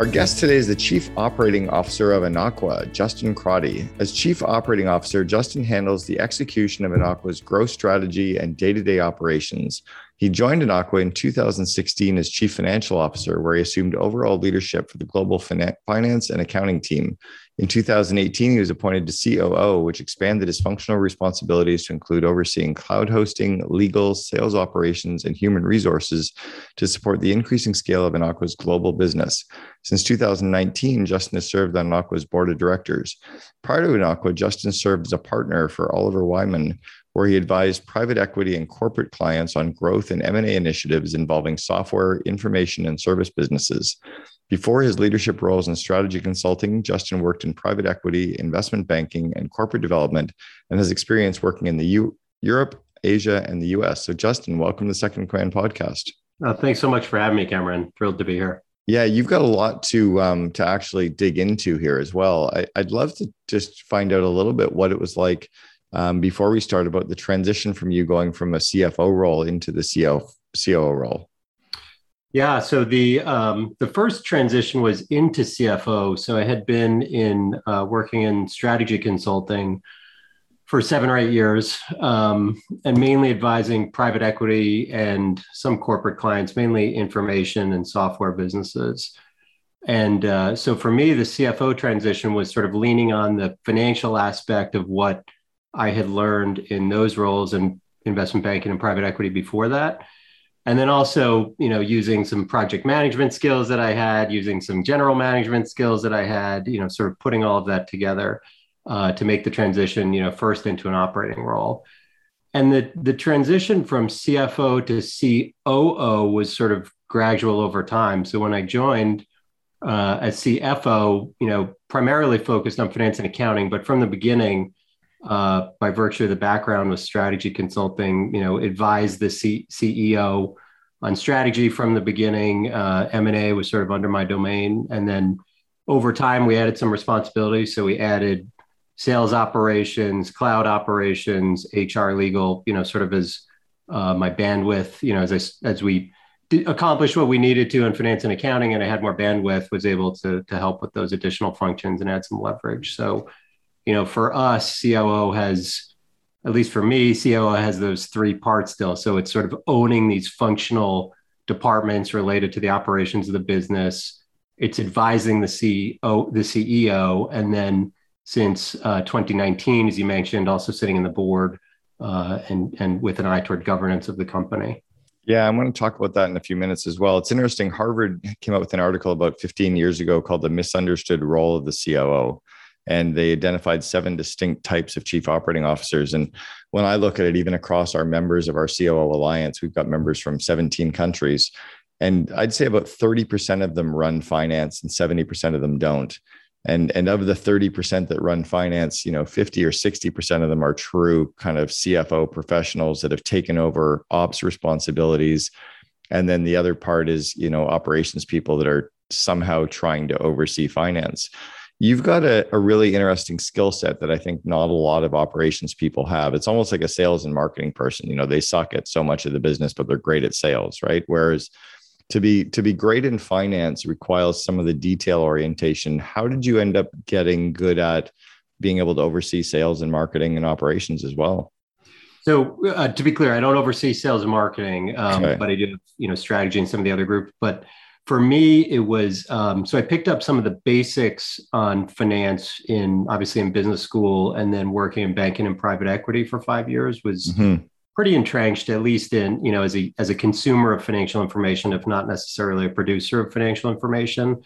Our guest today is the Chief Operating Officer of Anaqua, Justin Crotty. As Chief Operating Officer, Justin handles the execution of Anaqua's growth strategy and day to day operations. He joined Anaqua in 2016 as Chief Financial Officer, where he assumed overall leadership for the global finance and accounting team. In 2018, he was appointed to COO, which expanded his functional responsibilities to include overseeing cloud hosting, legal, sales operations, and human resources to support the increasing scale of Anaqua's global business. Since 2019, Justin has served on Anaqua's board of directors. Prior to Anaqua, Justin served as a partner for Oliver Wyman, where he advised private equity and corporate clients on growth and M&A initiatives involving software, information, and service businesses. Before his leadership roles in strategy consulting, Justin worked in private equity, investment banking, and corporate development, and has experience working in the U- Europe, Asia, and the US. So, Justin, welcome to the Second Command podcast. Uh, thanks so much for having me, Cameron. Thrilled to be here. Yeah, you've got a lot to um, to actually dig into here as well. I, would love to just find out a little bit what it was like um, before we start about the transition from you going from a CFO role into the CO, COO role. Yeah, so the um, the first transition was into CFO. So I had been in uh, working in strategy consulting for seven or eight years, um, and mainly advising private equity and some corporate clients, mainly information and software businesses. And uh, so for me, the CFO transition was sort of leaning on the financial aspect of what I had learned in those roles in investment banking and private equity before that. And then also you know using some project management skills that i had using some general management skills that i had you know sort of putting all of that together uh, to make the transition you know first into an operating role. And the the transition from cfo to coo was sort of gradual over time. So when i joined uh, as cfo you know primarily focused on finance and accounting but from the beginning uh, by virtue of the background with strategy consulting, you know, advised the C- CEO on strategy from the beginning. Uh, M&A was sort of under my domain. And then over time, we added some responsibilities. So we added sales operations, cloud operations, HR legal, you know, sort of as uh, my bandwidth, you know, as I, as we accomplished what we needed to in finance and accounting and I had more bandwidth, was able to, to help with those additional functions and add some leverage. So you know, for us, COO has, at least for me, COO has those three parts still. So it's sort of owning these functional departments related to the operations of the business. It's advising the CEO, the CEO, and then since uh, 2019, as you mentioned, also sitting in the board uh, and and with an eye toward governance of the company. Yeah, I'm going to talk about that in a few minutes as well. It's interesting. Harvard came out with an article about 15 years ago called "The Misunderstood Role of the COO." And they identified seven distinct types of chief operating officers. And when I look at it, even across our members of our COO alliance, we've got members from 17 countries. And I'd say about 30% of them run finance and 70% of them don't. And, and of the 30% that run finance, you know, 50 or 60% of them are true kind of CFO professionals that have taken over ops responsibilities. And then the other part is, you know, operations people that are somehow trying to oversee finance you've got a, a really interesting skill set that I think not a lot of operations people have. It's almost like a sales and marketing person. You know, they suck at so much of the business, but they're great at sales, right? Whereas to be to be great in finance requires some of the detail orientation. How did you end up getting good at being able to oversee sales and marketing and operations as well? So uh, to be clear, I don't oversee sales and marketing, um, okay. but I do, you know, strategy and some of the other groups. But for me, it was um, so I picked up some of the basics on finance in obviously in business school, and then working in banking and private equity for five years was mm-hmm. pretty entrenched, at least in you know as a as a consumer of financial information, if not necessarily a producer of financial information.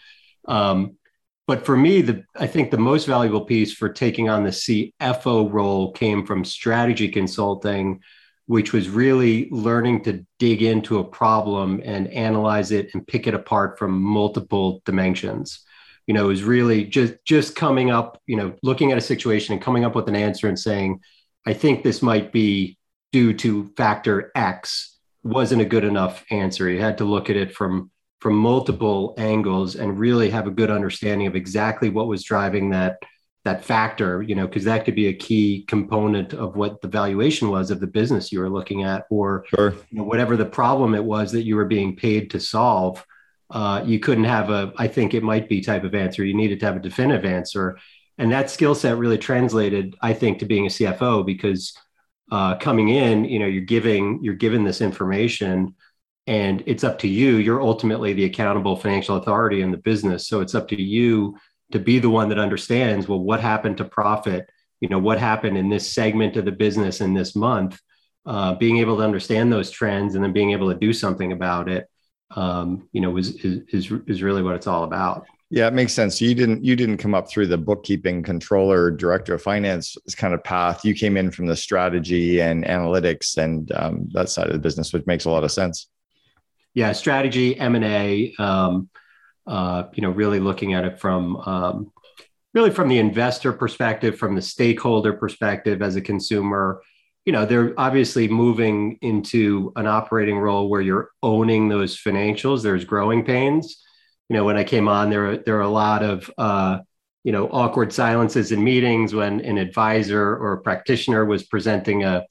Um, but for me, the I think the most valuable piece for taking on the CFO role came from strategy consulting which was really learning to dig into a problem and analyze it and pick it apart from multiple dimensions you know was really just just coming up you know looking at a situation and coming up with an answer and saying I think this might be due to factor X wasn't a good enough answer. You had to look at it from from multiple angles and really have a good understanding of exactly what was driving that that factor, you know, because that could be a key component of what the valuation was of the business you were looking at, or sure. you know, whatever the problem it was that you were being paid to solve. Uh, you couldn't have a, I think it might be type of answer. You needed to have a definitive answer. And that skill set really translated, I think, to being a CFO because uh, coming in, you know, you're giving, you're given this information and it's up to you. You're ultimately the accountable financial authority in the business. So it's up to you to be the one that understands well what happened to profit you know what happened in this segment of the business in this month uh, being able to understand those trends and then being able to do something about it um, you know is, is is really what it's all about yeah, it makes sense. You didn't you didn't come up through the bookkeeping controller, director of finance kind of path. You came in from the strategy and analytics and um, that side of the business, which makes a lot of sense. Yeah, strategy, M and A. Um, uh, you know, really looking at it from um, really from the investor perspective, from the stakeholder perspective as a consumer. You know, they're obviously moving into an operating role where you're owning those financials. There's growing pains. You know, when I came on, there there are a lot of uh, you know awkward silences in meetings when an advisor or a practitioner was presenting a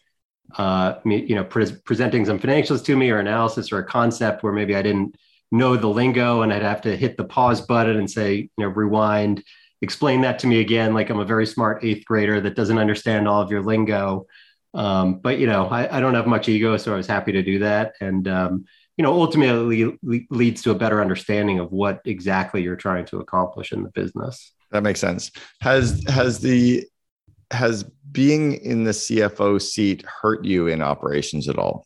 uh, you know pre- presenting some financials to me or analysis or a concept where maybe I didn't know the lingo and I'd have to hit the pause button and say, you know, rewind, explain that to me again, like I'm a very smart eighth grader that doesn't understand all of your lingo. Um, but you know, I, I, don't have much ego, so I was happy to do that, and um, you know, ultimately le- leads to a better understanding of what exactly you're trying to accomplish in the business. That makes sense. Has has the has being in the CFO seat hurt you in operations at all?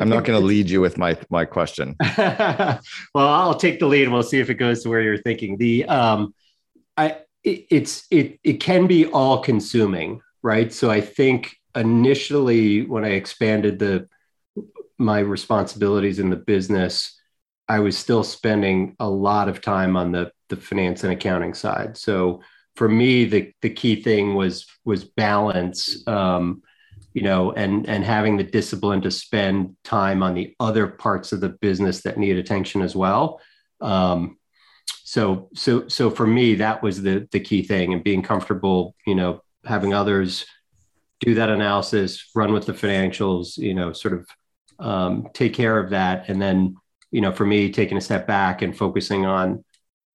I'm not going to lead you with my my question. well, I'll take the lead we'll see if it goes to where you're thinking. The um, I it, it's it it can be all consuming, right? So I think initially when I expanded the my responsibilities in the business, I was still spending a lot of time on the the finance and accounting side. So for me, the the key thing was was balance. Um, you know, and and having the discipline to spend time on the other parts of the business that need attention as well. Um, so so so for me, that was the the key thing, and being comfortable, you know, having others do that analysis, run with the financials, you know, sort of um, take care of that, and then you know, for me, taking a step back and focusing on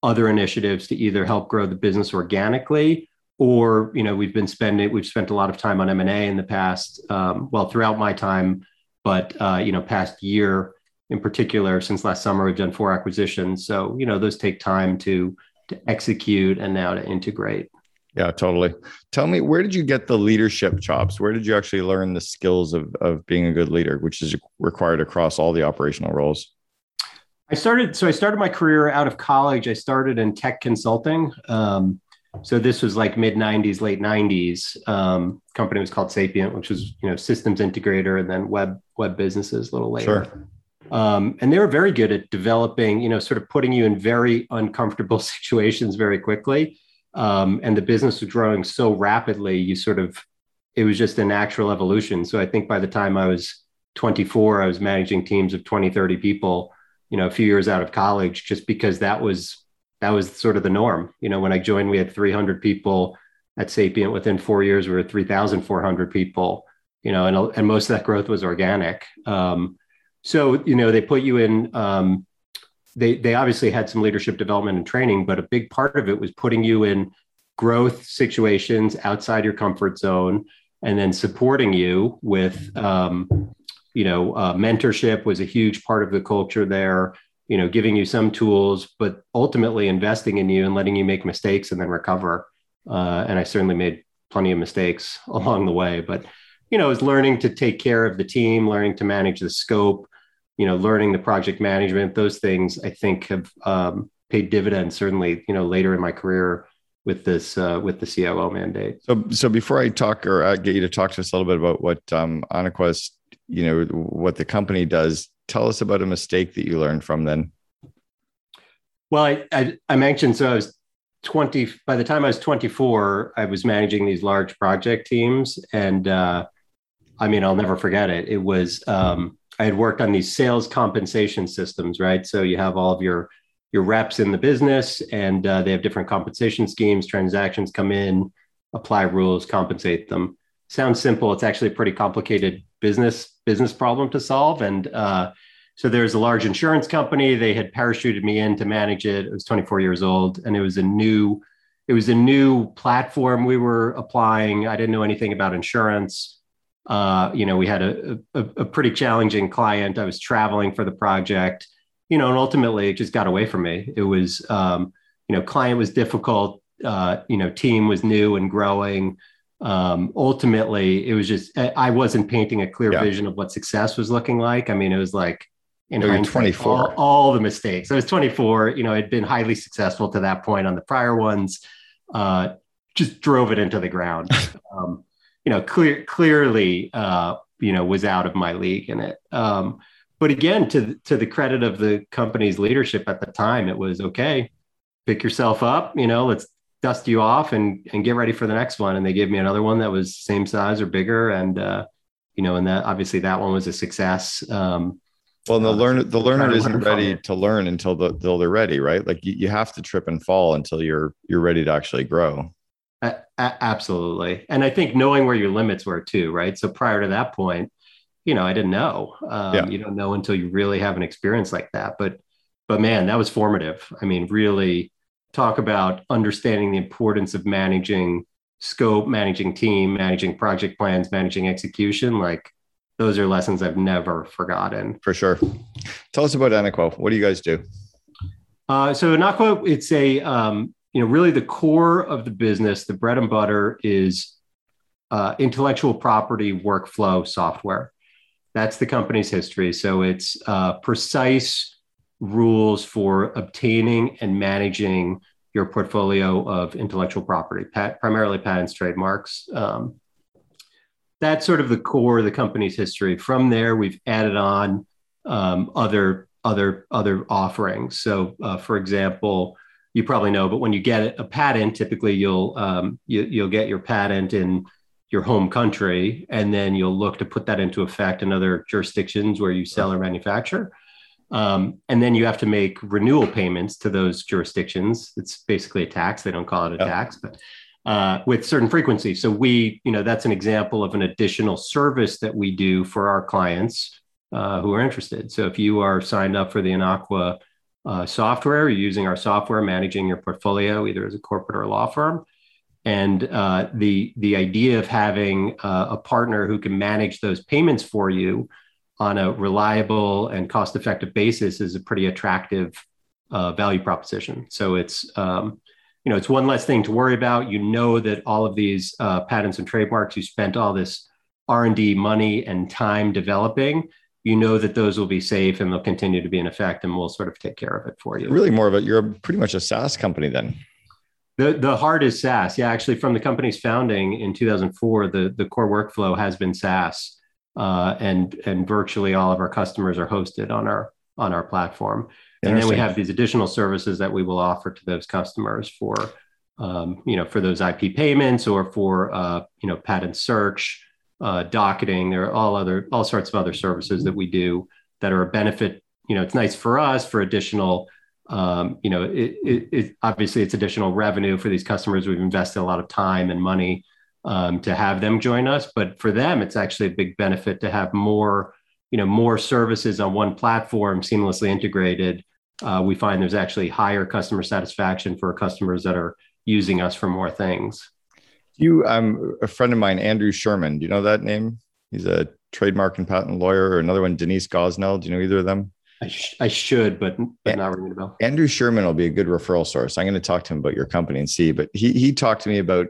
other initiatives to either help grow the business organically or you know we've been spending we've spent a lot of time on m&a in the past um, well throughout my time but uh, you know past year in particular since last summer we've done four acquisitions. So you know those take time to to execute and now to integrate. Yeah totally. Tell me where did you get the leadership chops? Where did you actually learn the skills of, of being a good leader which is required across all the operational roles? I started so i started my career out of college. I started in tech consulting um, so this was like mid 90s late 90s um, company was called sapient which was you know systems integrator and then web web businesses a little later. Sure. um, and they were very good at developing you know sort of putting you in very uncomfortable situations very quickly. Um, and the business was growing so rapidly you sort of it was just a natural evolution. So i think by the time i was 24 i was managing teams of 20 30 people you know a few years out of college just because that was that was sort of the norm. You know, when I joined, we had 300 people at Sapient. Within four years, we were 3,400 people. You know, and and most of that growth was organic. Um, so you know, they put you in. Um, they they obviously had some leadership development and training, but a big part of it was putting you in growth situations outside your comfort zone, and then supporting you with. Um, you know, uh, mentorship was a huge part of the culture there you know giving you some tools but ultimately investing in you and letting you make mistakes and then recover uh, and i certainly made plenty of mistakes along the way but you know is learning to take care of the team learning to manage the scope you know learning the project management those things i think have um, paid dividends certainly you know later in my career with this uh, with the COO mandate. So, so before I talk or I get you to talk to us a little bit about what um, Anaquest, you know, what the company does, tell us about a mistake that you learned from then. Well, I, I, I mentioned so I was 20 by the time i was 24 i was managing these large project teams and uh, i mean i'll never forget it. It was um, i had worked on these sales compensation systems right? So you have all of your your reps in the business and uh, they have different compensation schemes. Transactions come in apply rules compensate them. Sounds simple. It's actually a pretty complicated business business problem to solve and uh, so there's a large insurance company. They had parachuted me in to manage it. I was 24 years old, and it was a new, it was a new platform we were applying. I didn't know anything about insurance. Uh, you know, we had a, a, a pretty challenging client. I was traveling for the project. You know, and ultimately it just got away from me. It was, um, you know, client was difficult. Uh, you know, team was new and growing. Um, ultimately, it was just I wasn't painting a clear yeah. vision of what success was looking like. I mean, it was like in no, 24 all, all, the mistakes i was 24 you know i'd been highly successful to that point on the prior ones uh, just drove it into the ground um, you know clear, clearly uh, you know was out of my league in it um, but again to to the credit of the company's leadership at the time it was okay pick yourself up you know let's dust you off and and get ready for the next one and they gave me another one that was same size or bigger and uh, you know and that obviously that one was a success um, well, the uh, learner the learner isn't ready to learn until the, until they're ready, right? Like you, you have to trip and fall until you're you're ready to actually grow. A- absolutely, and I think knowing where your limits were too, right? So prior to that point, you know, I didn't know. Um, yeah. You don't know until you really have an experience like that. But but man, that was formative. I mean, really talk about understanding the importance of managing scope, managing team, managing project plans, managing execution. Like those are lessons I've never forgotten. For sure. Tell us about Anaqua. What do you guys do? Uh, so Anaqua, it's a um, you know really the core of the business. The bread and butter is uh, intellectual property workflow software. That's the company's history. So it's uh, precise rules for obtaining and managing your portfolio of intellectual property, pat- primarily patents, trademarks. Um, that's sort of the core of the company's history. From there, we've added on um, other other other offerings. So, uh, for example, you probably know, but when you get a patent, typically you'll um, you, you'll get your patent in your home country, and then you'll look to put that into effect in other jurisdictions where you sell or manufacture. Um, and then you have to make renewal payments to those jurisdictions. It's basically a tax. They don't call it a yep. tax, but uh, with certain frequency. So we, you know, that's an example of an additional service that we do for our clients uh, who are interested. So if you are signed up for the Anaqua uh, software, you're using our software, managing your portfolio either as a corporate or a law firm, and uh, the the idea of having uh, a partner who can manage those payments for you on a reliable and cost effective basis is a pretty attractive uh, value proposition. So it's um, you know, it's one less thing to worry about. You know that all of these uh, patents and trademarks you spent all this R&D money and time developing, you know that those will be safe and they'll continue to be in effect and we'll sort of take care of it for you. Really more of a, you're pretty much a SaaS company then. The, the heart is SaaS. Yeah, actually from the company's founding in 2004, the, the core workflow has been SaaS uh, and, and virtually all of our customers are hosted on our, on our platform. And then we have these additional services that we will offer to those customers for um, you know for those ip payments or for uh, you know patent search uh, docketing. There are all other all sorts of other services that we do that are a benefit. You know it's nice for us for additional um, you know it, it, it, obviously it's additional revenue for these customers. We've invested a lot of time and money um, to have them join us but for them it's actually a big benefit to have more you know more services on one platform seamlessly integrated uh, we find there's actually higher customer satisfaction for customers that are using us for more things. You, um, a friend of mine, Andrew Sherman. Do you know that name? He's a trademark and patent lawyer. Or another one, Denise Gosnell. Do you know either of them? I, sh- I should, but, but not ringing a bell. Andrew Sherman will be a good referral source. I'm going to talk to him about your company and see. But he he talked to me about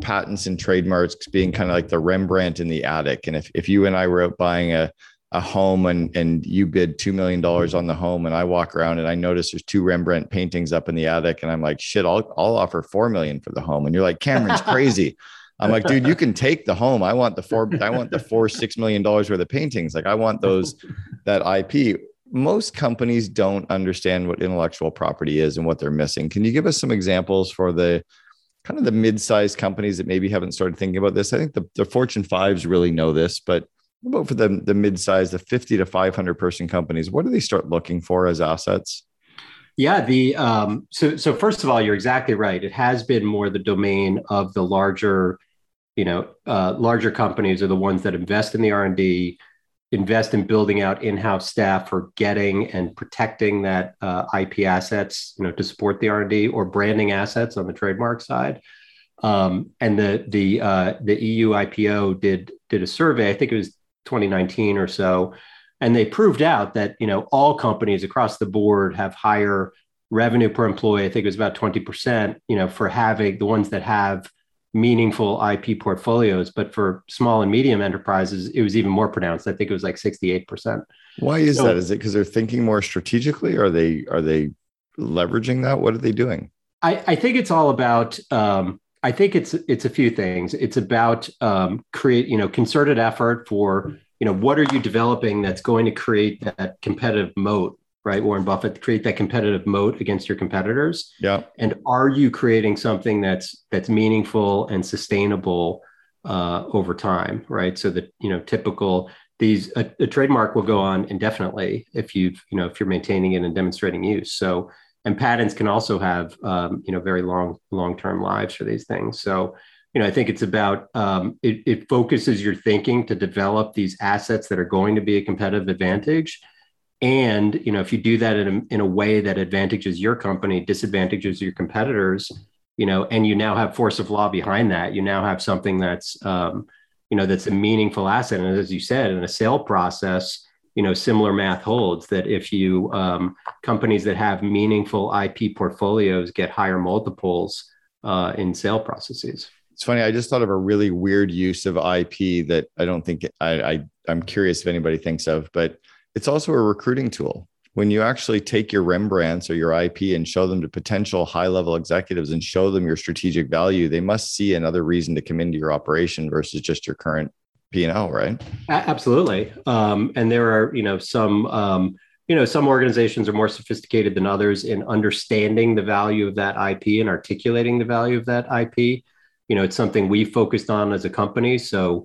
patents and trademarks being kind of like the Rembrandt in the attic. And if if you and I were out buying a a home and and you bid two million dollars on the home and I walk around and I notice there's two Rembrandt paintings up in the attic and I'm like shit I'll I'll offer four million for the home. And you're like Cameron's crazy. I'm like dude you can take the home. I want the four I want the four six million dollars worth of paintings. Like I want those that IP most companies don't understand what intellectual property is and what they're missing. Can you give us some examples for the kind of the mid-sized companies that maybe haven't started thinking about this? I think the, the Fortune fives really know this, but what about for the, the mid-sized, the 50 to 500 person companies? What do they start looking for as assets? Yeah, the um, so so first of all, you're exactly right. It has been more the domain of the larger, you know, uh, larger companies are the ones that invest in the R and D, invest in building out in-house staff for getting and protecting that uh, IP assets, you know, to support the R&D or branding assets on the trademark side. Um, and the the uh, the EU IPO did did a survey. I think it was 2019 or so, and they proved out that you know all companies across the board have higher revenue per employee. I think it was about 20 percent. You know, for having the ones that have meaningful IP portfolios. But for small and medium enterprises, it was even more pronounced. I think it was like 68%. Why is so, that? Is it because they're thinking more strategically? Are they are they leveraging that? What are they doing? I, I think it's all about um, I think it's it's a few things. It's about um, create, you know, concerted effort for, you know, what are you developing that's going to create that competitive moat right? Warren Buffett create that competitive moat against your competitors. Yeah. And are you creating something that's that's meaningful and sustainable uh, over time, right? So that you know, typical these a, a, trademark will go on indefinitely if you've you know if you're maintaining it and demonstrating use. So and patents can also have um, you know very long long term lives for these things. So you know, I think it's about um, it, it focuses your thinking to develop these assets that are going to be a competitive advantage and you know if you do that in a, in a way that advantages your company disadvantages your competitors you know and you now have force of law behind that you now have something that's um, you know that's a meaningful asset. And as you said in a sale process you know similar math holds that if you um, companies that have meaningful ip portfolios get higher multiples uh, in sale processes. It's funny i just thought of a really weird use of ip that i don't think I, I i'm curious if anybody thinks of but it's also a recruiting tool. When you actually take your Rembrandts or your IP and show them to potential high level executives and show them your strategic value, they must see another reason to come into your operation versus just your current P&L, right? Absolutely. Um, and there are, you know, some, um, you know, some organizations are more sophisticated than others in understanding the value of that IP and articulating the value of that IP. You know, it's something we focused on as a company. So,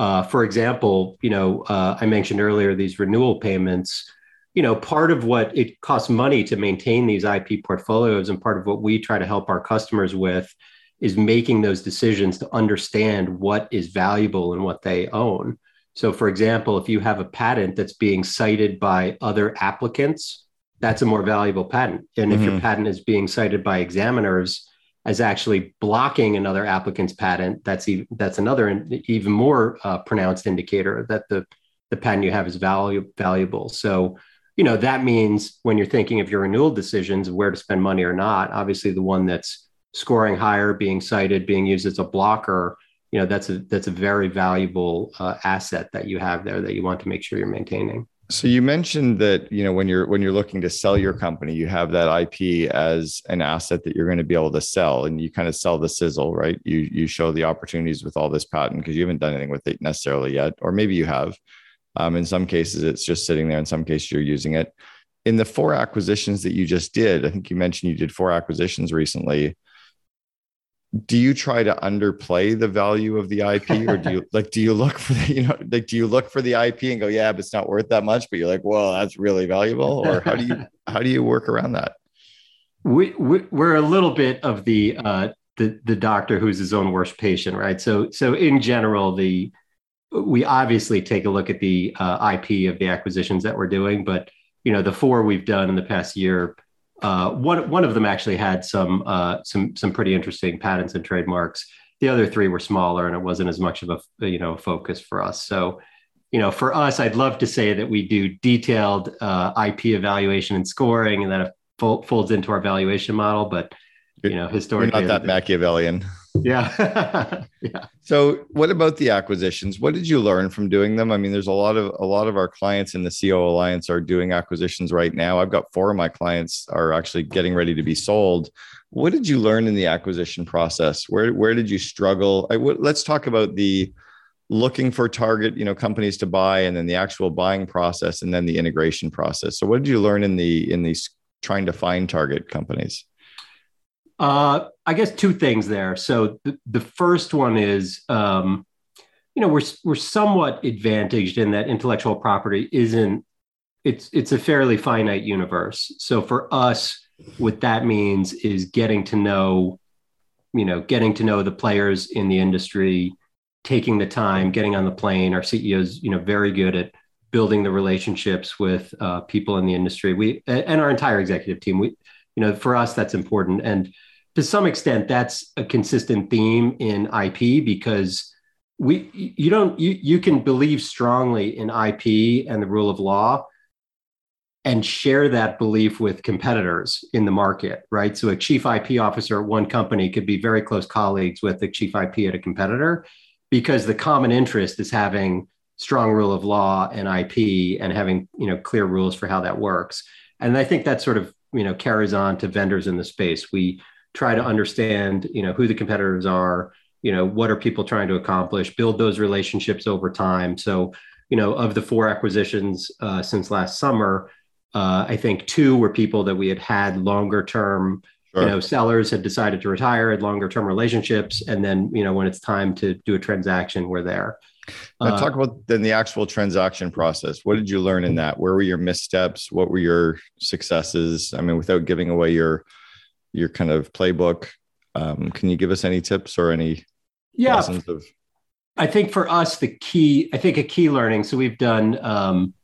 uh, for example, you know, uh, I mentioned earlier these renewal payments. You know, part of what it costs money to maintain these IP portfolios, and part of what we try to help our customers with, is making those decisions to understand what is valuable and what they own. So, for example, if you have a patent that's being cited by other applicants, that's a more valuable patent. And mm-hmm. if your mm-hmm. patent is being cited by examiners, as actually blocking another applicant's patent, that's even, that's another even more uh, pronounced indicator that the the patent you have is value, valuable. So, you know that means when you're thinking of your renewal decisions, where to spend money or not, obviously the one that's scoring higher, being cited, being used as a blocker, you know that's a that's a very valuable uh, asset that you have there that you want to make sure you're maintaining. So you mentioned that you know when you're when you're looking to sell your company, you have that IP as an asset that you're going to be able to sell, and you kind of sell the sizzle, right? You you show the opportunities with all this patent because you haven't done anything with it necessarily yet, or maybe you have. Um, in some cases, it's just sitting there. In some cases, you're using it. In the four acquisitions that you just did, I think you mentioned you did four acquisitions recently do you try to underplay the value of the IP or do you like do you look for the you know like do you look for the IP and go yeah but it's not worth that much but you're like well that's really valuable or how do you how do you work around that? We, we we're a little bit of the uh the the doctor who's his own worst patient right? So so in general the we obviously take a look at the uh, IP of the acquisitions that we're doing but you know the four we've done in the past year uh, one one of them actually had some uh, some some pretty interesting patents and trademarks. The other three were smaller, and it wasn't as much of a you know focus for us. So, you know, for us, I'd love to say that we do detailed uh, IP evaluation and scoring, and that folds into our valuation model. But you know, historically, You're not that Machiavellian. Yeah. So what about the acquisitions? What did you learn from doing them? I mean, there's a lot of a lot of our clients in the COO Alliance are doing acquisitions right now. I've got four of my clients are actually getting ready to be sold. What did you learn in the acquisition process? Where where did you struggle? I, w- let's talk about the looking for target you know companies to buy and then the actual buying process and then the integration process so what did you learn in the in these trying to find target companies uh, i guess two things there. So the, the first one is um, you know we're we're somewhat advantaged in that intellectual property isn't it's it's a fairly finite universe. So for us what that means is getting to know you know getting to know the players in the industry taking the time getting on the plane. Our ceos you know very good at building the relationships with uh, people in the industry. We and our entire executive team. We you know for us that's important. And to some extent that's a consistent theme in ip because we you don't you, you can believe strongly in ip and the rule of law and share that belief with competitors in the market, right? So a chief IP officer at one company could be very close colleagues with the chief IP at a competitor because the common interest is having strong rule of law and IP and having, you know, clear rules for how that works. And I think that sort of, you know, carries on to vendors in the space. We try to understand, you know, who the competitors are, you know, what are people trying to accomplish, build those relationships over time. So, you know, of the four acquisitions uh, since last summer, uh, I think two were people that we had had longer term, sure. you know, sellers had decided to retire, had longer term relationships, and then you know when it's time to do a transaction, we're there. Now, uh, talk about then the actual transaction process. What did you learn in that? Where were your missteps? What were your successes? I mean, without giving away your your kind of playbook, um, can you give us any tips or any yeah, lessons of? I think for us, the key, I think a key learning. So we've done um,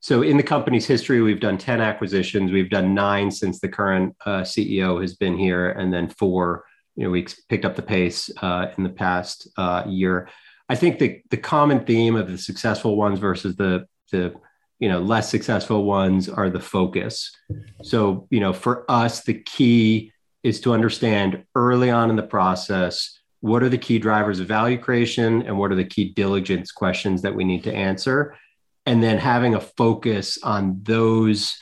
so in the company's history, we've done 10 acquisitions. We've done nine since the current uh, CEO has been here, and then four, you know, we picked up the pace uh, in the past uh, year. I think the, the common theme of the successful ones versus the, the, you know, less successful ones are the focus. So, you know, for us, the key is to understand early on in the process what are the key drivers of value creation and what are the key diligence questions that we need to answer? And then having a focus on those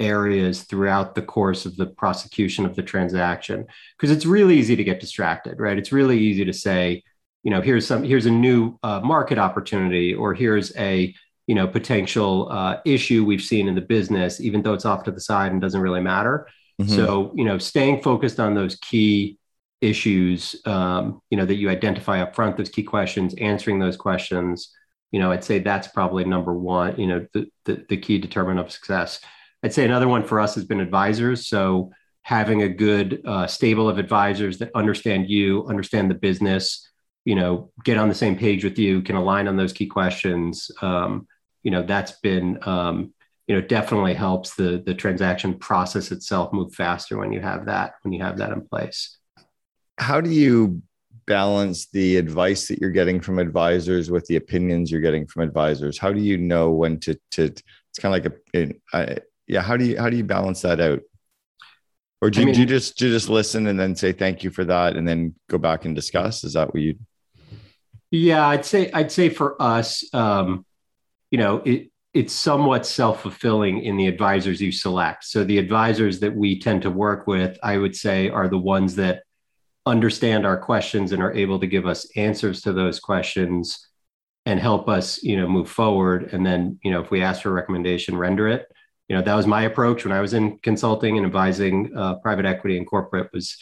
areas throughout the course of the prosecution of the transaction. Because it's really easy to get distracted right? It's really easy to say you know here's some here's a new uh, market opportunity or here's a you know potential uh, issue we've seen in the business even though it's off to the side and doesn't really matter. Mm-hmm. so you know staying focused on those key issues um, you know that you identify up front those key questions answering those questions you know i'd say that's probably number one you know the, the, the key determinant of success. I'd say another one for us has been advisors. So having a good uh, stable of advisors that understand you understand the business you know get on the same page with you can align on those key questions um, you know that's been um, you know definitely helps the the transaction process itself move faster when you have that when you have that in place. How do you balance the advice that you're getting from advisors with the opinions you're getting from advisors? How do you know when to to it's kind of like a, yeah how do you how do you balance that out? Or do, I mean, do you just do you just listen and then say thank you for that and then go back and discuss? Is that what you yeah i'd say i'd say for us um you know it it's somewhat self-fulfilling in the advisors you select. So the advisors that we tend to work with i would say are the ones that understand our questions and are able to give us answers to those questions and help us you know move forward. And then you know if we ask for a recommendation render it. You know that was my approach when i was in consulting and advising uh, private equity and corporate was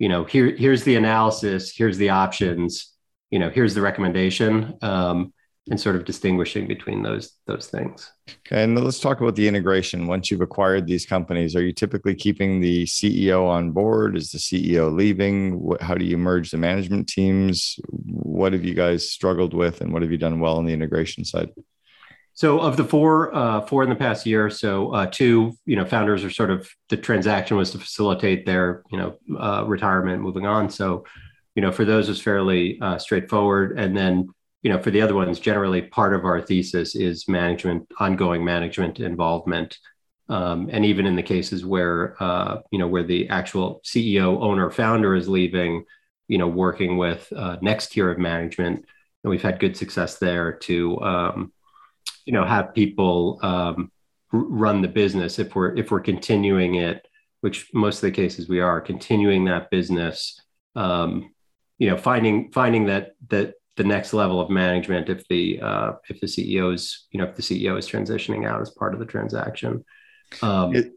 you know here here's the analysis here's the options you know here's the recommendation. Um, and sort of distinguishing between those those things. Okay, and let's talk about the integration. Once you've acquired these companies, are you typically keeping the CEO on board? Is the CEO leaving? How do you merge the management teams? What have you guys struggled with, and what have you done well on the integration side? So, of the four, uh, four in the past year, so uh, two, you know, founders are sort of the transaction was to facilitate their, you know, uh, retirement, moving on. So, you know, for those it's fairly uh, straightforward, and then you know, for the other ones, generally part of our thesis is management, ongoing management involvement. Um, and even in the cases where, uh, you know, where the actual CEO, owner, founder is leaving, you know, working with uh, next tier of management, and we've had good success there to, um, you know, have people um, run the business if we're if we're continuing it, which most of the cases we are continuing that business. Um, you know, finding finding that that the next level of management if the uh, if the CEO is you know if the CEO is transitioning out as part of the transaction. Um, it,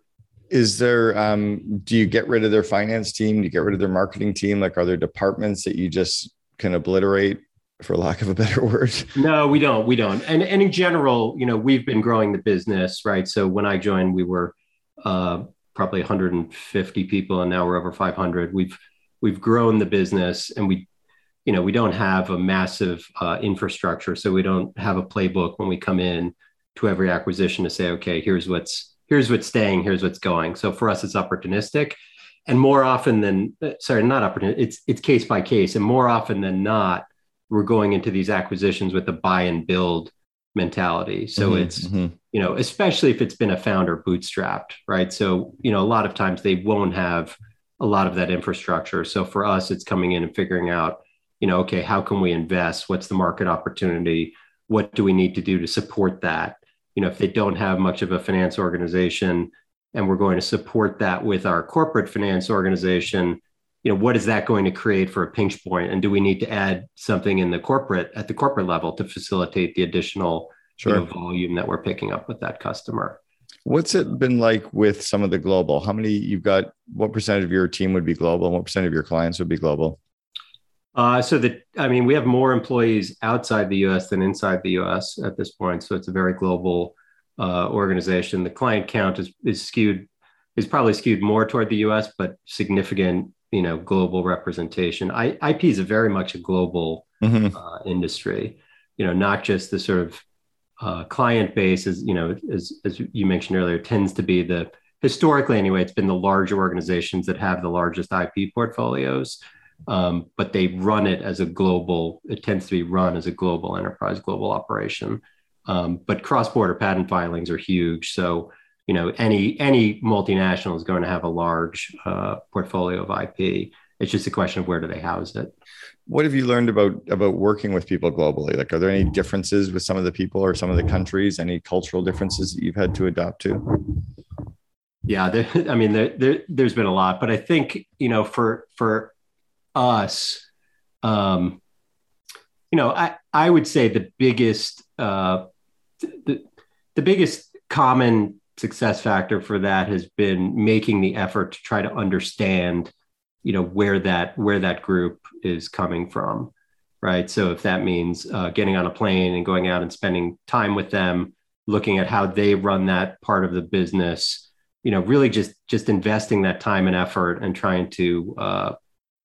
is there um, do you get rid of their finance team? Do you get rid of their marketing team? Like, are there departments that you just can obliterate? for lack of a better word no we don't we don't and and in general you know we've been growing the business right so when i joined we were uh, probably 150 people and now we're over 500 we've we've grown the business and we you know we don't have a massive uh, infrastructure so we don't have a playbook when we come in to every acquisition to say okay here's what's here's what's staying here's what's going. So for us it's opportunistic and more often than sorry not opportunistic it's it's case by case and more often than not we're going into these acquisitions with a buy and build mentality. So mm-hmm, it's mm-hmm. you know especially if it's been a founder bootstrapped right? So you know a lot of times they won't have a lot of that infrastructure. So for us it's coming in and figuring out you know, okay, how can we invest? What's the market opportunity? What do we need to do to support that? You know, if they don't have much of a finance organization and we're going to support that with our corporate finance organization, you know, what is that going to create for a pinch point? And do we need to add something in the corporate at the corporate level to facilitate the additional sure. you know, volume that we're picking up with that customer? What's it been like with some of the global? How many you've got? What percentage of your team would be global, and what percent of your clients would be global? Uh, so that I mean, we have more employees outside the U.S. than inside the U.S. at this point. So it's a very global uh, organization. The client count is is skewed is probably skewed more toward the U.S., but significant, you know, global representation. I, IP is a very much a global mm-hmm. uh, industry. You know, not just the sort of uh, client base, as you know, as as you mentioned earlier, tends to be the historically anyway. It's been the larger organizations that have the largest IP portfolios um, but they run it as a global, it tends to be run as a global enterprise, global operation. Um, but cross-border patent filings are huge. So, you know, any any multinational is going to have a large uh, portfolio of IP. It's just a question of where do they house it. What have you learned about about working with people globally? Like, are there any differences with some of the people or some of the countries? Any cultural differences that you've had to adapt to? Yeah, there, I mean, there, there, there's been a lot, but I think you know, for for us, um, you know, I, I would say the biggest uh, the, the biggest common success factor for that has been making the effort to try to understand, you know, where that where that group is coming from, right? So if that means uh, getting on a plane and going out and spending time with them, looking at how they run that part of the business, you know, really just just investing that time and effort and trying to uh,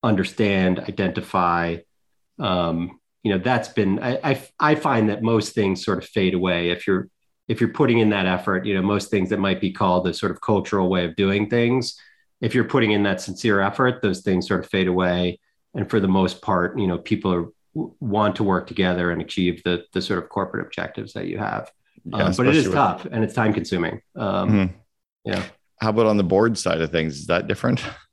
understand, identify. Um, you know, that's been I, I I find that most things sort of fade away if you're if you're putting in that effort. You know, most things that might be called a sort of cultural way of doing things. If you're putting in that sincere effort, those things sort of fade away. And for the most part, you know, people are want to work together and achieve the the sort of corporate objectives that you have. Yeah, um, but it is with... tough and it's time consuming. Um, mm-hmm. Yeah. How about on the board side of things? Is that different?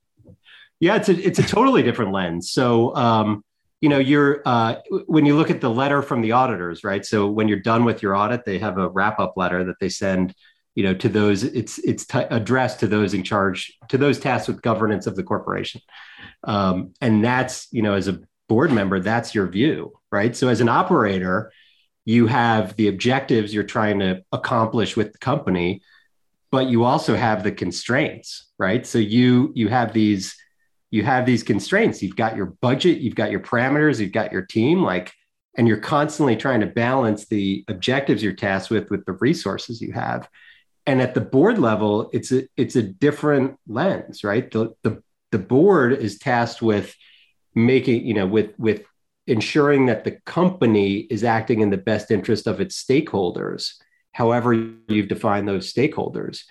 Yeah, it's a it's a totally different lens. So um, you know, you're uh, when you look at the letter from the auditors, right? So when you're done with your audit, they have a wrap up letter that they send, you know, to those. It's it's t- addressed to those in charge, to those tasked with governance of the corporation, um, and that's you know, as a board member, that's your view, right? So as an operator, you have the objectives you're trying to accomplish with the company, but you also have the constraints, right? So you you have these you have these constraints. You've got your budget, you've got your parameters, you've got your team, like, and you're constantly trying to balance the objectives you're tasked with with the resources you have. And at the board level, it's a it's a different lens, right? The the the board is tasked with making, you know, with with ensuring that the company is acting in the best interest of its stakeholders, however you've defined those stakeholders.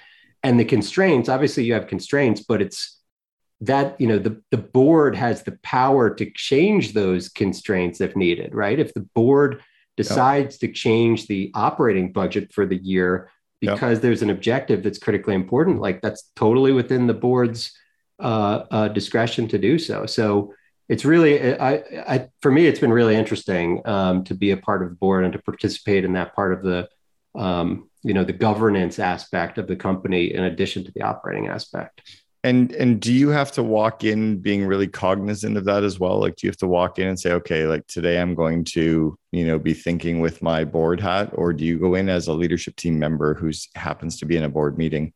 And the constraints, obviously you have constraints, but it's that you know the, the board has the power to change those constraints if needed right if the board decides yep. to change the operating budget for the year because yep. there's an objective that's critically important like that's totally within the board's uh, uh, discretion to do so so it's really I, I for me it's been really interesting um, to be a part of the board and to participate in that part of the um, you know the governance aspect of the company in addition to the operating aspect And and do you have to walk in being really cognizant of that as well? Like, do you have to walk in and say, okay, like today I'm going to, you know, be thinking with my board hat, or do you go in as a leadership team member who's happens to be in a board meeting?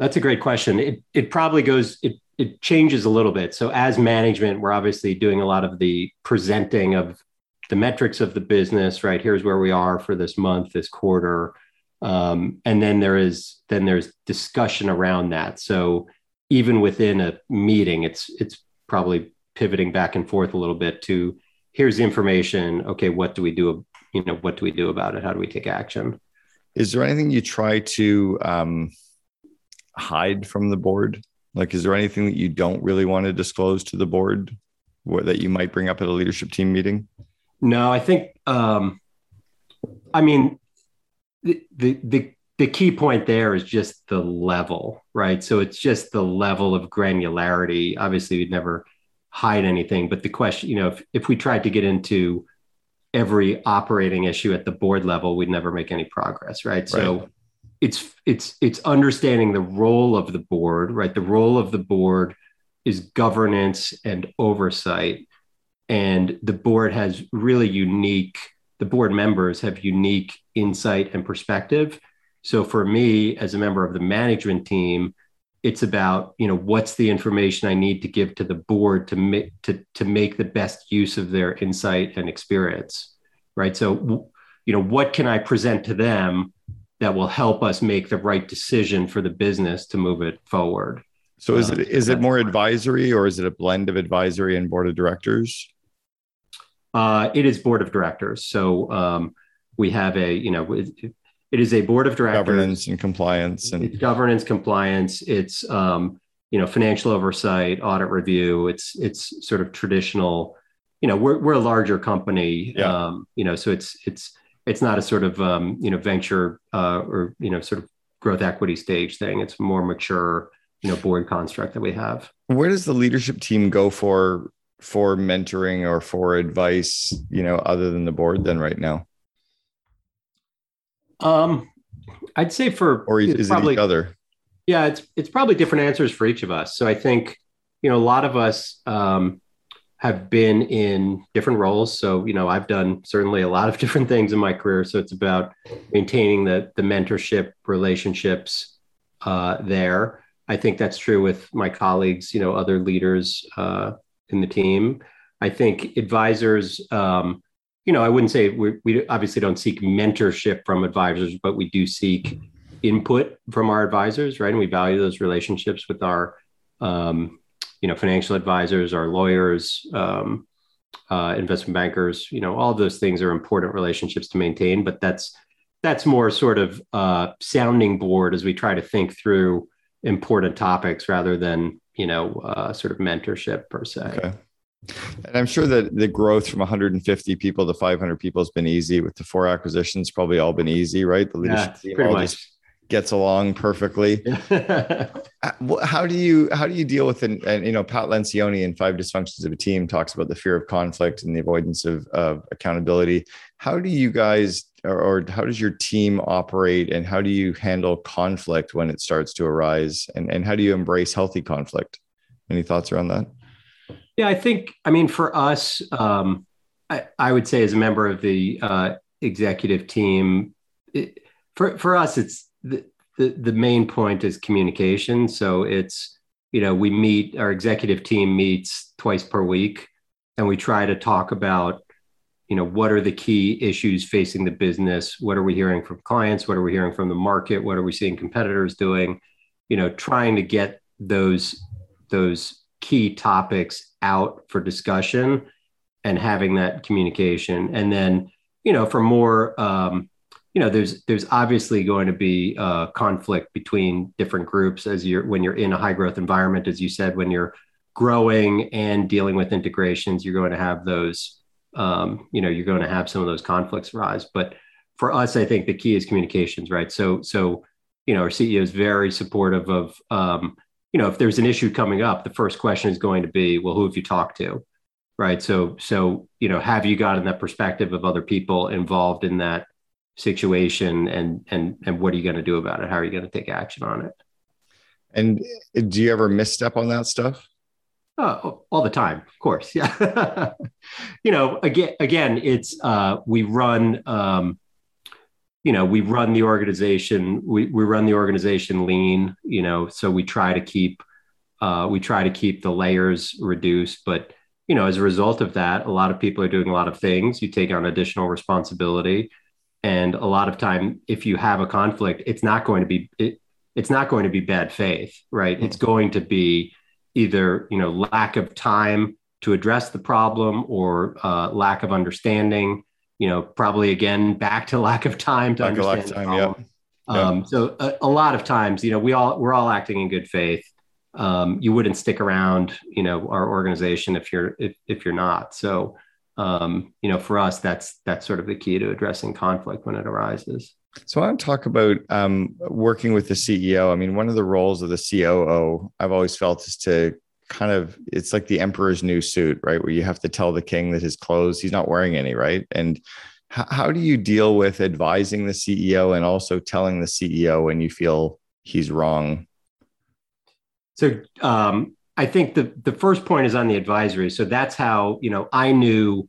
That's a great question. It it probably goes it it changes a little bit. So as management, we're obviously doing a lot of the presenting of the metrics of the business, right? Here's where we are for this month, this quarter. Um, and then there is then there's discussion around that. So even within a meeting, it's it's probably pivoting back and forth a little bit to here's the information. Okay, what do we do? You know, what do we do about it? How do we take action? Is there anything you try to um, hide from the board? Like, is there anything that you don't really want to disclose to the board what, that you might bring up at a leadership team meeting? No, I think, um, I mean, the, the, the, the key point there is just the level, right? So it's just the level of granularity. Obviously, we'd never hide anything, but the question, you know, if, if we tried to get into every operating issue at the board level, we'd never make any progress, right? right. So it's it's it's understanding the role of the board right the role of the board is governance and oversight and the board has really unique the board members have unique insight and perspective so for me as a member of the management team it's about you know what's the information i need to give to the board to make to, to make the best use of their insight and experience right so you know what can i present to them that will help us make the right decision for the business to move it forward. So is it is it um, more advisory or is it a blend of advisory and board of directors? Uh, it is board of directors. So um, we have a you know it, it is a board of directors. Governance and compliance and it's governance compliance. It's um, you know financial oversight, audit review. It's it's sort of traditional. You know we're we're a larger company. Yeah. Um, you know so it's it's it's not a sort of um, you know venture uh, or you know sort of growth equity stage thing. It's more mature you know board construct that we have. Where does the leadership team go for for mentoring or for advice? You know, other than the board, then right now. Um, I'd say for or is probably, it each other? Yeah, it's it's probably different answers for each of us. So I think you know a lot of us um, have been in different roles. So, you know, I've done certainly a lot of different things in my career. So it's about maintaining the, the mentorship relationships uh, there. I think that's true with my colleagues, you know, other leaders uh, in the team. I think advisors, um, you know, I wouldn't say we, we obviously don't seek mentorship from advisors, but we do seek input from our advisors, right? And we value those relationships with our um, you know, financial advisors, our lawyers, um, uh, investment bankers, you know, all those things are important relationships to maintain, but that's, that's more sort of uh, sounding board as we try to think through important topics rather than, you know, uh, sort of mentorship per se. Okay. And I'm sure that the growth from 150 people to 500 people has been easy with the four acquisitions, probably all been easy, right? The leadership yeah, team all much. just gets along perfectly. Uh, how do you how do you deal with it? And you know, Pat Lencioni in Five Dysfunctions of a Team talks about the fear of conflict and the avoidance of, of accountability. How do you guys or, or how does your team operate and how do you handle conflict when it starts to arise? And, and how do you embrace healthy conflict? Any thoughts around that? Yeah, I think, I mean, for us, um, I, I would say as a member of the uh, executive team, it, for, for us, it's the, the, main point is communication. So it's, you know, we meet, our executive team meets twice per week, and we try to talk about, you know, what are the key issues facing the business? What are we hearing from clients? What are we hearing from the market? What are we seeing competitors doing? You know, trying to get those those key topics out for discussion and having that communication. And then, you know, for more um, you know there's there's obviously going to be uh, conflict between different groups as you're when you're in a high growth environment as you said when you're growing and dealing with integrations you're going to have those um, you know you're going to have some of those conflicts rise. But for us i think the key is communications right? So so you know our ceo is very supportive of um, you know if there's an issue coming up the first question is going to be well who have you talked to? Right? So so you know have you gotten that perspective of other people involved in that situation and and and what are you going to do about it how are you going to take action on it And do you ever misstep on that stuff? Oh, all the time, of course. Yeah. you know, again, again, it's uh, we run, um, you know, we run the organization. We we run the organization lean. You know, so we try to keep uh, we try to keep the layers reduced. But you know, as a result of that, a lot of people are doing a lot of things. You take on additional responsibility, and a lot of time, if you have a conflict, it's not going to be it, it's not going to be bad faith, right? Mm-hmm. It's going to be either you know lack of time to address the problem or uh, lack of understanding. You know, probably again back to lack of time to lack understand. Time, yeah. Um, So a, a, lot of times, you know, we all we're all acting in good faith. Um, you wouldn't stick around, you know, our organization if you're if, if you're not. So, um, you know, for us, that's that's sort of the key to addressing conflict when it arises. So I want to talk about um, working with the CEO. I mean, one of the roles of the COO I've always felt is to kind of it's like the emperor's new suit, right? Where you have to tell the king that his clothes he's not wearing any, right? And h- how do you deal with advising the CEO and also telling the CEO when you feel he's wrong? So um, I think the the first point is on the advisory. So that's how you know I knew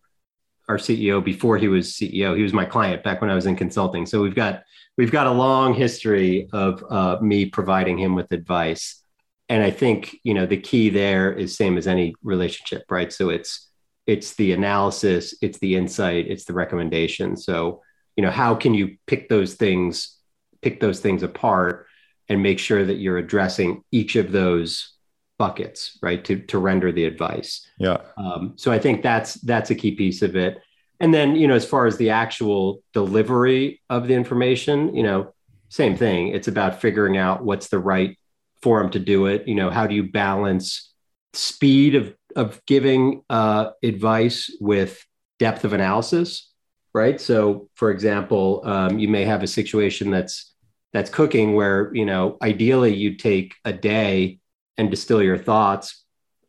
our CEO before he was CEO. He was my client back when I was in consulting. So we've got we've got a long history of uh, me providing him with advice. And I think you know the key there is same as any relationship, right? So it's it's the analysis, it's the insight, it's the recommendation. So you know how can you pick those things pick those things apart and make sure that you're addressing each of those buckets, right? To to render the advice. Yeah. Um, so I think that's that's a key piece of it. And then you know, as far as the actual delivery of the information, you know, same thing. It's about figuring out what's the right forum to do it. You know, how do you balance speed of of giving uh, advice with depth of analysis, right? So, for example, um, you may have a situation that's that's cooking where you know ideally you take a day and distill your thoughts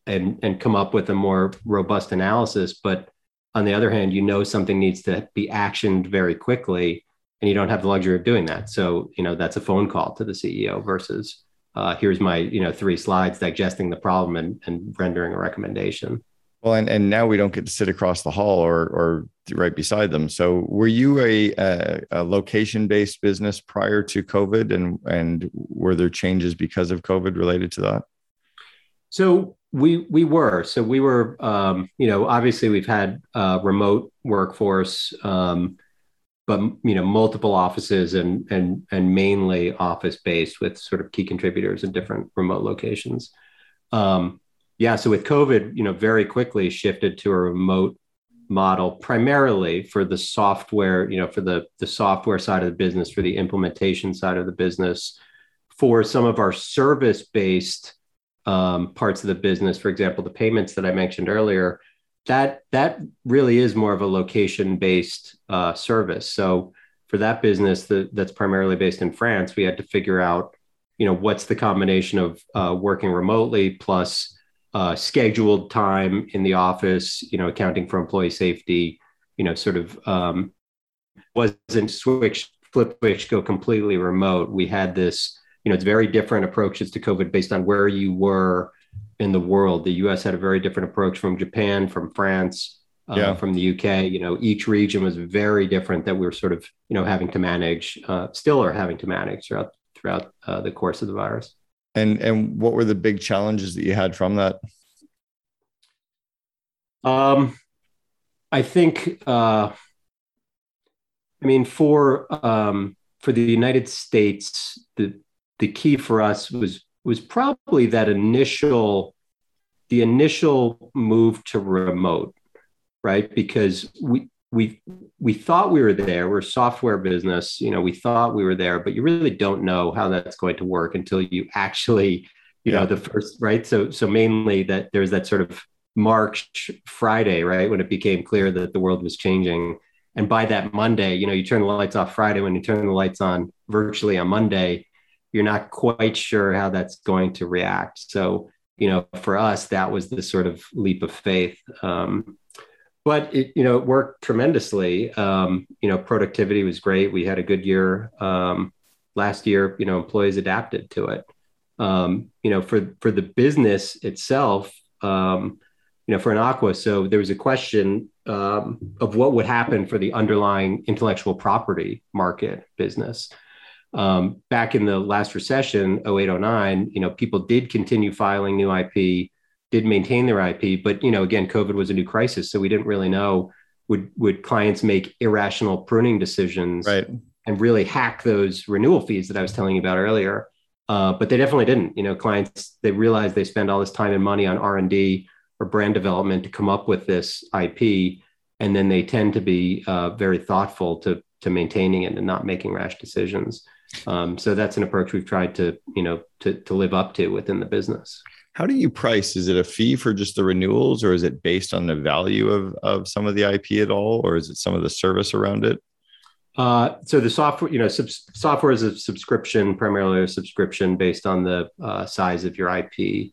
and and come up with a more robust analysis. But on the other hand you know something needs to be actioned very quickly and you don't have the luxury of doing that. So you know that's a phone call to the ceo versus uh, here's my you know three slides digesting the problem and, and rendering a recommendation. Well and, and now we don't get to sit across the hall or or right beside them. So were you a, a, a location based business prior to covid? And and were there changes because of covid related to that so we we were so we were um, you know obviously we've had a remote workforce, um, but you know multiple offices and and and mainly office based with sort of key contributors in different remote locations. Um, yeah, so with COVID, you know, very quickly shifted to a remote model primarily for the software, you know, for the the software side of the business, for the implementation side of the business, for some of our service based um, parts of the business, for example, the payments that I mentioned earlier, that that really is more of a location based uh, service. So for that business that, that's primarily based in France, we had to figure out, you know, what's the combination of uh, working remotely plus uh, scheduled time in the office, you know, accounting for employee safety, you know, sort of um, wasn't switch flip switch go completely remote. We had this you know, it's very different approaches to COVID based on where you were in the world. The U.S. had a very different approach from Japan, from France, uh, yeah. from the UK. You know, each region was very different that we were sort of, you know, having to manage, uh, still are having to manage throughout throughout uh, the course of the virus. And and what were the big challenges that you had from that? Um, I think, uh, I mean, for um, for the United States, the the key for us was was probably that initial the initial move to remote right? Because we we we thought we were there. We're a software business you know we thought we were there but you really don't know how that's going to work until you actually you yeah. know the first right? So so mainly that there's that sort of march friday right? When it became clear that the world was changing. And by that monday you know you turn the lights off friday when you turn the lights on virtually on monday you're not quite sure how that's going to react. So, you know, for us, that was the sort of leap of faith. Um, but it, you know, it worked tremendously. Um, you know, productivity was great. We had a good year um, last year. You know, employees adapted to it. um, you know, for for the business itself, um, you know, for Anaqua. So there was a question um, of what would happen for the underlying intellectual property market business. Um, back in the last recession, 0809, you know, people did continue filing new IP, did maintain their IP, but you know, again, COVID was a new crisis, so we didn't really know would would clients make irrational pruning decisions right. and really hack those renewal fees that I was telling you about earlier. Uh, but they definitely didn't. You know, clients they realized they spend all this time and money on R and D or brand development to come up with this IP, and then they tend to be uh, very thoughtful to to maintaining it and not making rash decisions. Um, so that's an approach we've tried to you know to to live up to within the business. How do you price? Is it a fee for just the renewals, or is it based on the value of of some of the IP at all, or is it some of the service around it? Uh, so the software, you know, sub- software is a subscription, primarily a subscription based on the uh, size of your IP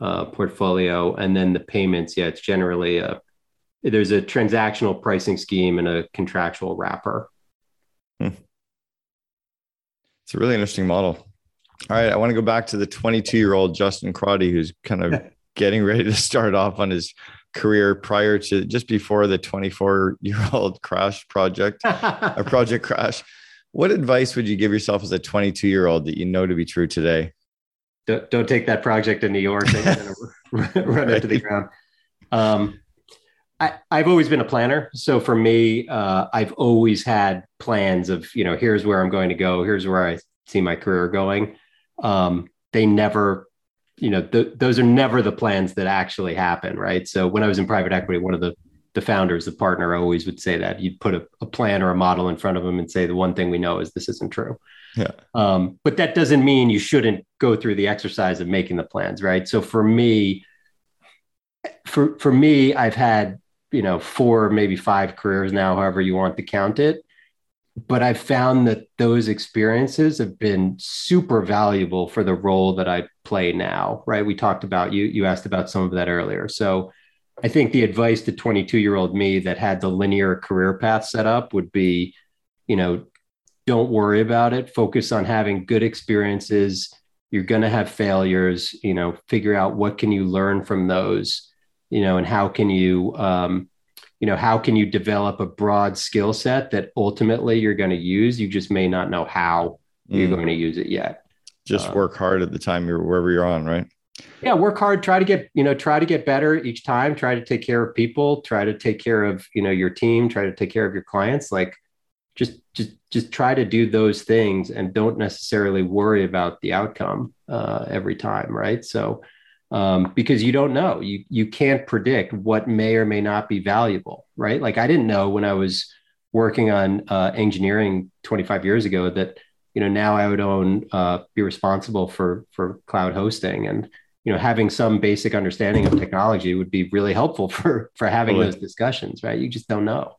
uh, portfolio, and then the payments. Yeah, it's generally a there's a transactional pricing scheme and a contractual wrapper. Hmm. It's a really interesting model. All right, I want to go back to the 22 year old Justin Crotty, who's kind of getting ready to start off on his career prior to just before the 24 year old crash project, a project crash. What advice would you give yourself as a 22 year old that you know to be true today? Don't, don't take that project in New York and run into the ground. Um, I, have always been a planner. So for me, uh, I've always had plans of, you know, here's where I'm going to go. Here's where I see my career going. Um, they never you know th- those are never the plans that actually happen right? So when i was in private equity one of the the founders the partner always would say that. You'd put a, a plan or a model in front of them and say the one thing we know is this isn't true. Yeah. Um, but that doesn't mean you shouldn't go through the exercise of making the plans right? So for me for for me i've had you know four maybe five careers now however you want to count it but I've found that those experiences have been super valuable for the role that I play now. Right? We talked about you. You asked about some of that earlier. So I think the advice to 22 year old me that had the linear career path set up would be, you know, don't worry about it. Focus on having good experiences. You're going to have failures. You know, figure out what can you learn from those. You know, and how can you um, you know how can you develop a broad skill set that ultimately you're going to use? You just may not know how mm. you're going to use it yet. Just um, work hard at the time you're wherever you're on right? Yeah work hard try to get you know try to get better each time try to take care of people try to take care of you know your team try to take care of your clients like just just just try to do those things and don't necessarily worry about the outcome uh, every time right? So um, because you don't know. You you can't predict what may or may not be valuable, right? Like I didn't know when I was working on uh, engineering 25 years ago that you know now I would own uh, be responsible for for cloud hosting and you know having some basic understanding of technology would be really helpful for for having totally. those discussions, right? You just don't know.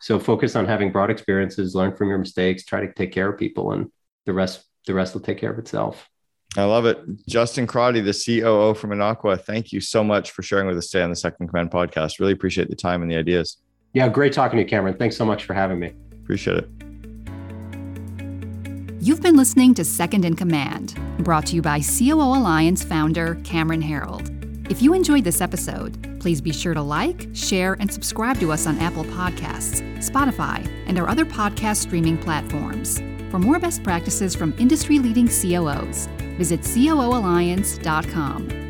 So focus on having broad experiences, learn from your mistakes, try to take care of people, and the rest the rest will take care of itself. I love it. Justin Crotty, the COO from Anaqua, thank you so much for sharing with us today on the Second Command podcast. Really appreciate the time and the ideas. Yeah, great talking to you, Cameron. Thanks so much for having me. Appreciate it. You've been listening to Second in Command, brought to you by COO Alliance founder Cameron Herold. If you enjoyed this episode, please be sure to like, share, and subscribe to us on Apple Podcasts, Spotify, and our other podcast streaming platforms. For more best practices from industry leading COOs, visit COOalliance.com.